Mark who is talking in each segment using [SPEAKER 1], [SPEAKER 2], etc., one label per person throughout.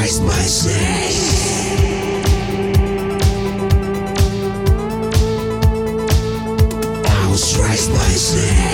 [SPEAKER 1] was raised by snakes. I was raised by snakes.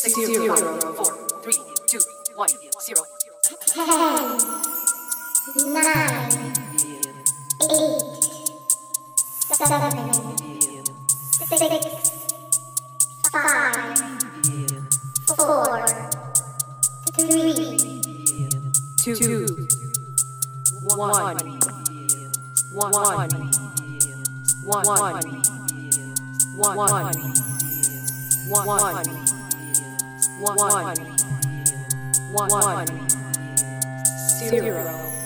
[SPEAKER 2] six, zero, four, three, two, one, zero.
[SPEAKER 3] Ten, nine, eight, seven, six, five, four, three,
[SPEAKER 2] two, one, one, one, one, one, one, one, one
[SPEAKER 4] one, one, one, zero.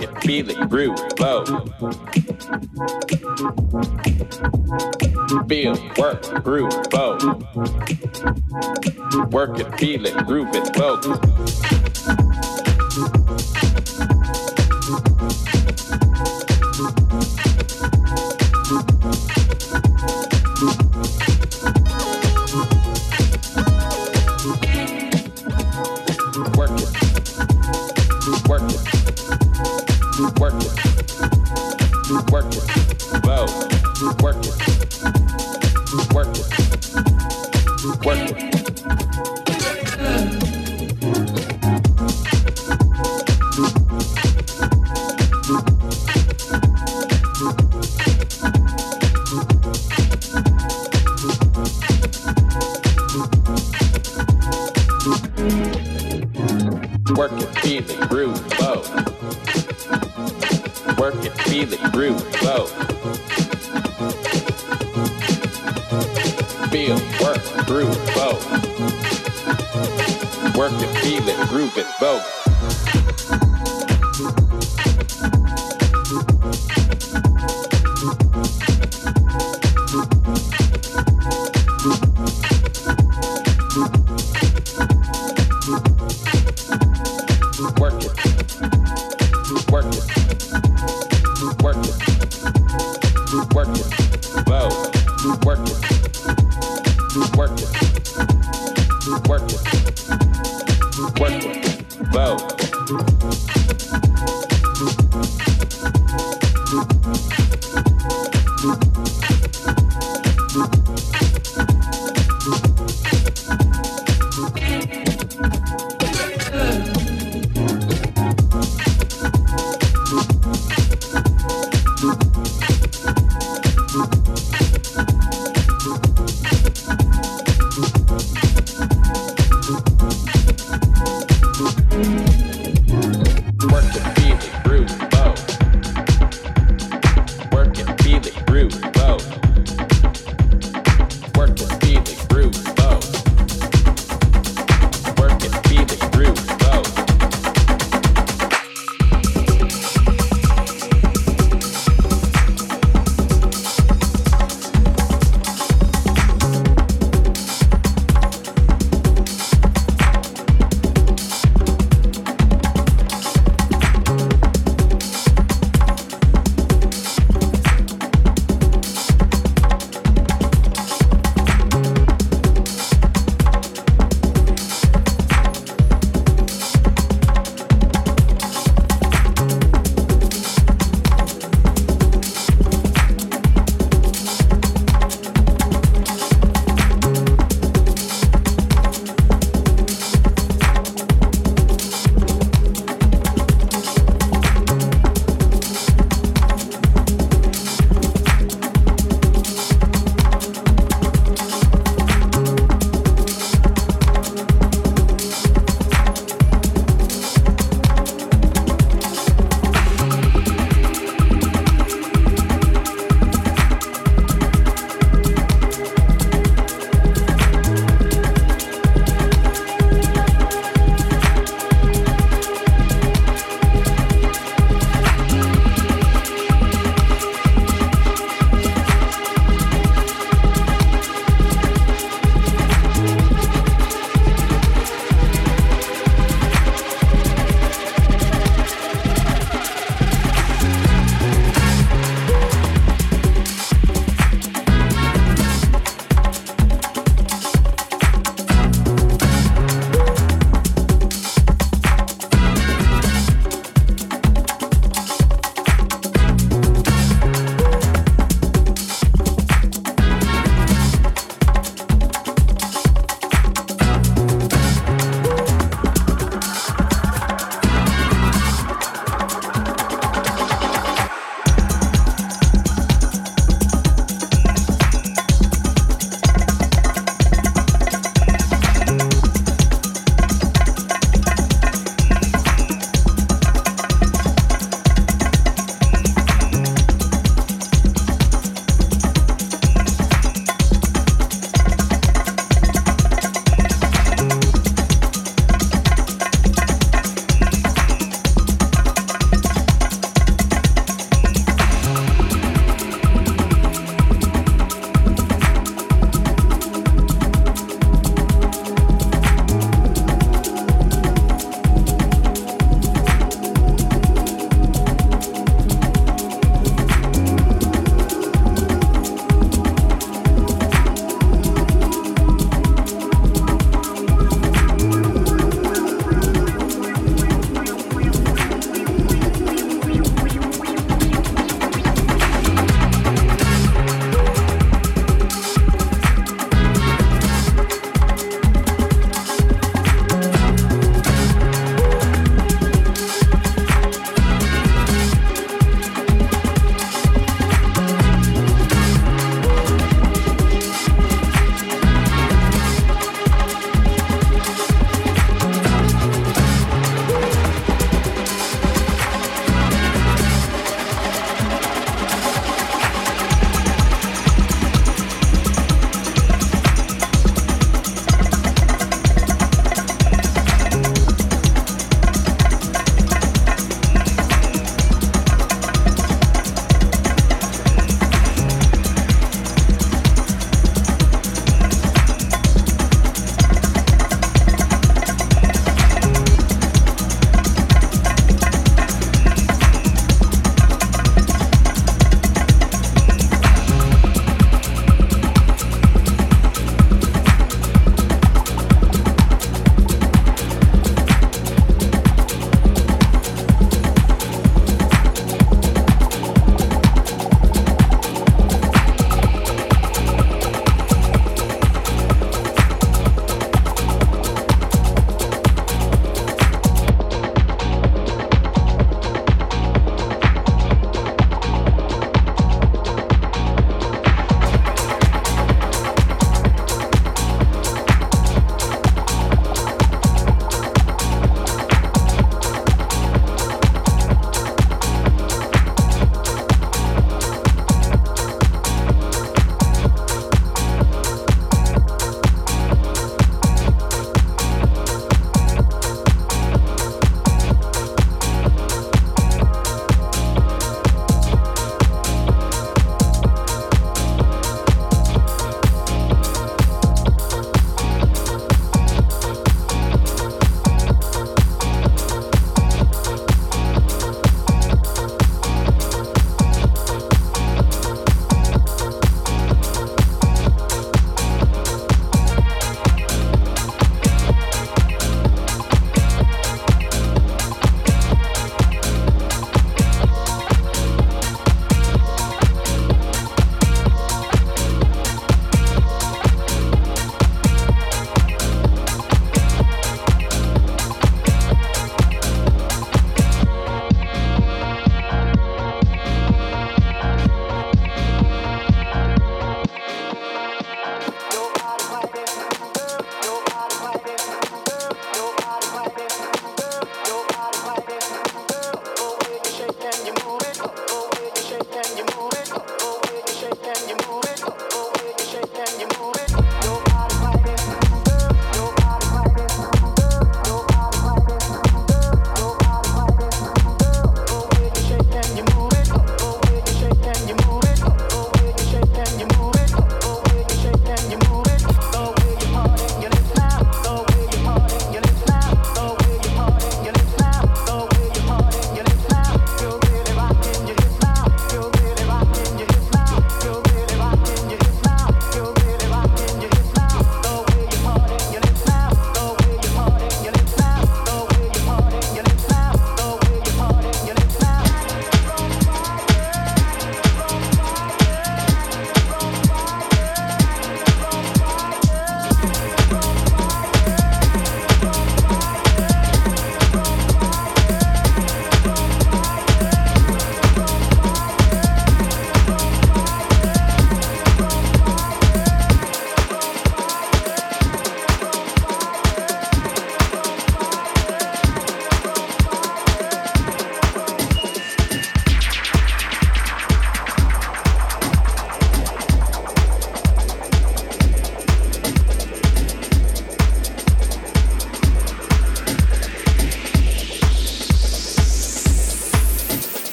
[SPEAKER 4] Get feeling brew low. Feel work
[SPEAKER 5] brew low. Work it, feel it, groove it, low.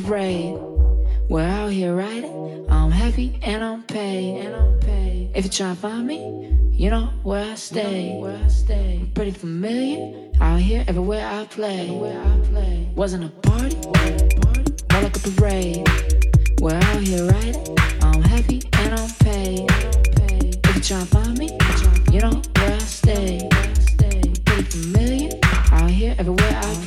[SPEAKER 5] parade. We're out here riding. I'm happy and I'm paid. And I'm paid. If you try to find me, you know where I stay. You know where I stay. I'm pretty familiar. Out here, everywhere I play. Everywhere I play. Wasn't a party, more like a parade. We're out here riding. I'm happy and I'm paid. If you try to find me, you know where I stay. Pretty familiar. Out here, everywhere I play.